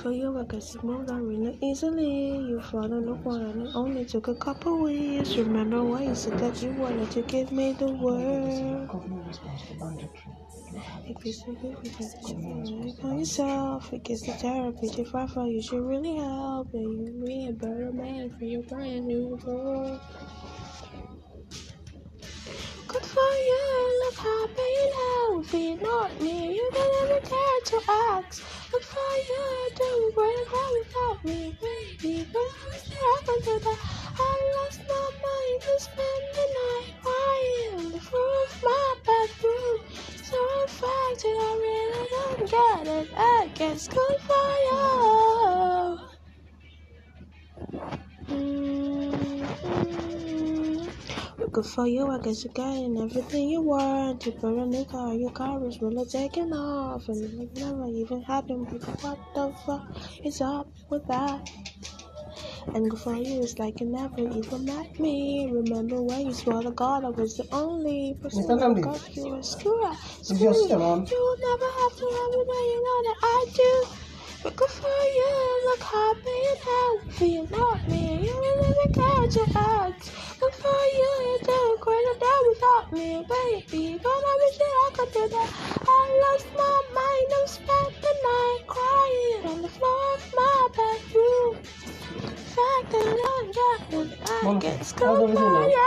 for you, it moved on really easily. You a look one and it only took a couple weeks. Remember why you said that you wanted to give me the world. If you say you on yourself, it gets the therapy to far from you should really help. And you be a better man for your brand new world. Good for you, look happy and healthy, not me. To ask. Good for you, doing great how without me, baby. There, I can that. I lost my mind to spend the night crying on the floor of my bedroom. So in fact, I really don't get it. I good for you. Mm-hmm. Good for you, I guess you're getting everything you want. You put a new car, your car is really taking off. And it never even happened, but what the fuck is up with that? And good for you, it's like you never even met me. Remember when you swore to God I was the only person Namdi. got you a screw up. Screw your you. You will never have to love me when you know that I do. But good for you, look happy and healthy and not me. You never care to act. Good for you, you do great and down without me, baby. But I wish that I could do that. I lost my mind and spent the night crying on the floor of my bedroom. Fact that I got it, I Monica, guess how's good everything you.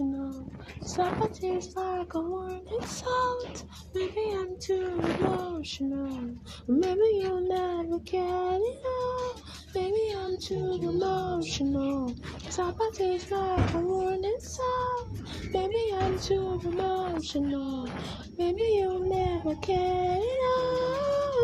Emotional. Somebody's like a warning salt. Maybe I'm too emotional. Maybe you'll never get enough. Maybe I'm too emotional. Somebody's like a warning salt. Maybe I'm too emotional. Maybe you'll never get enough.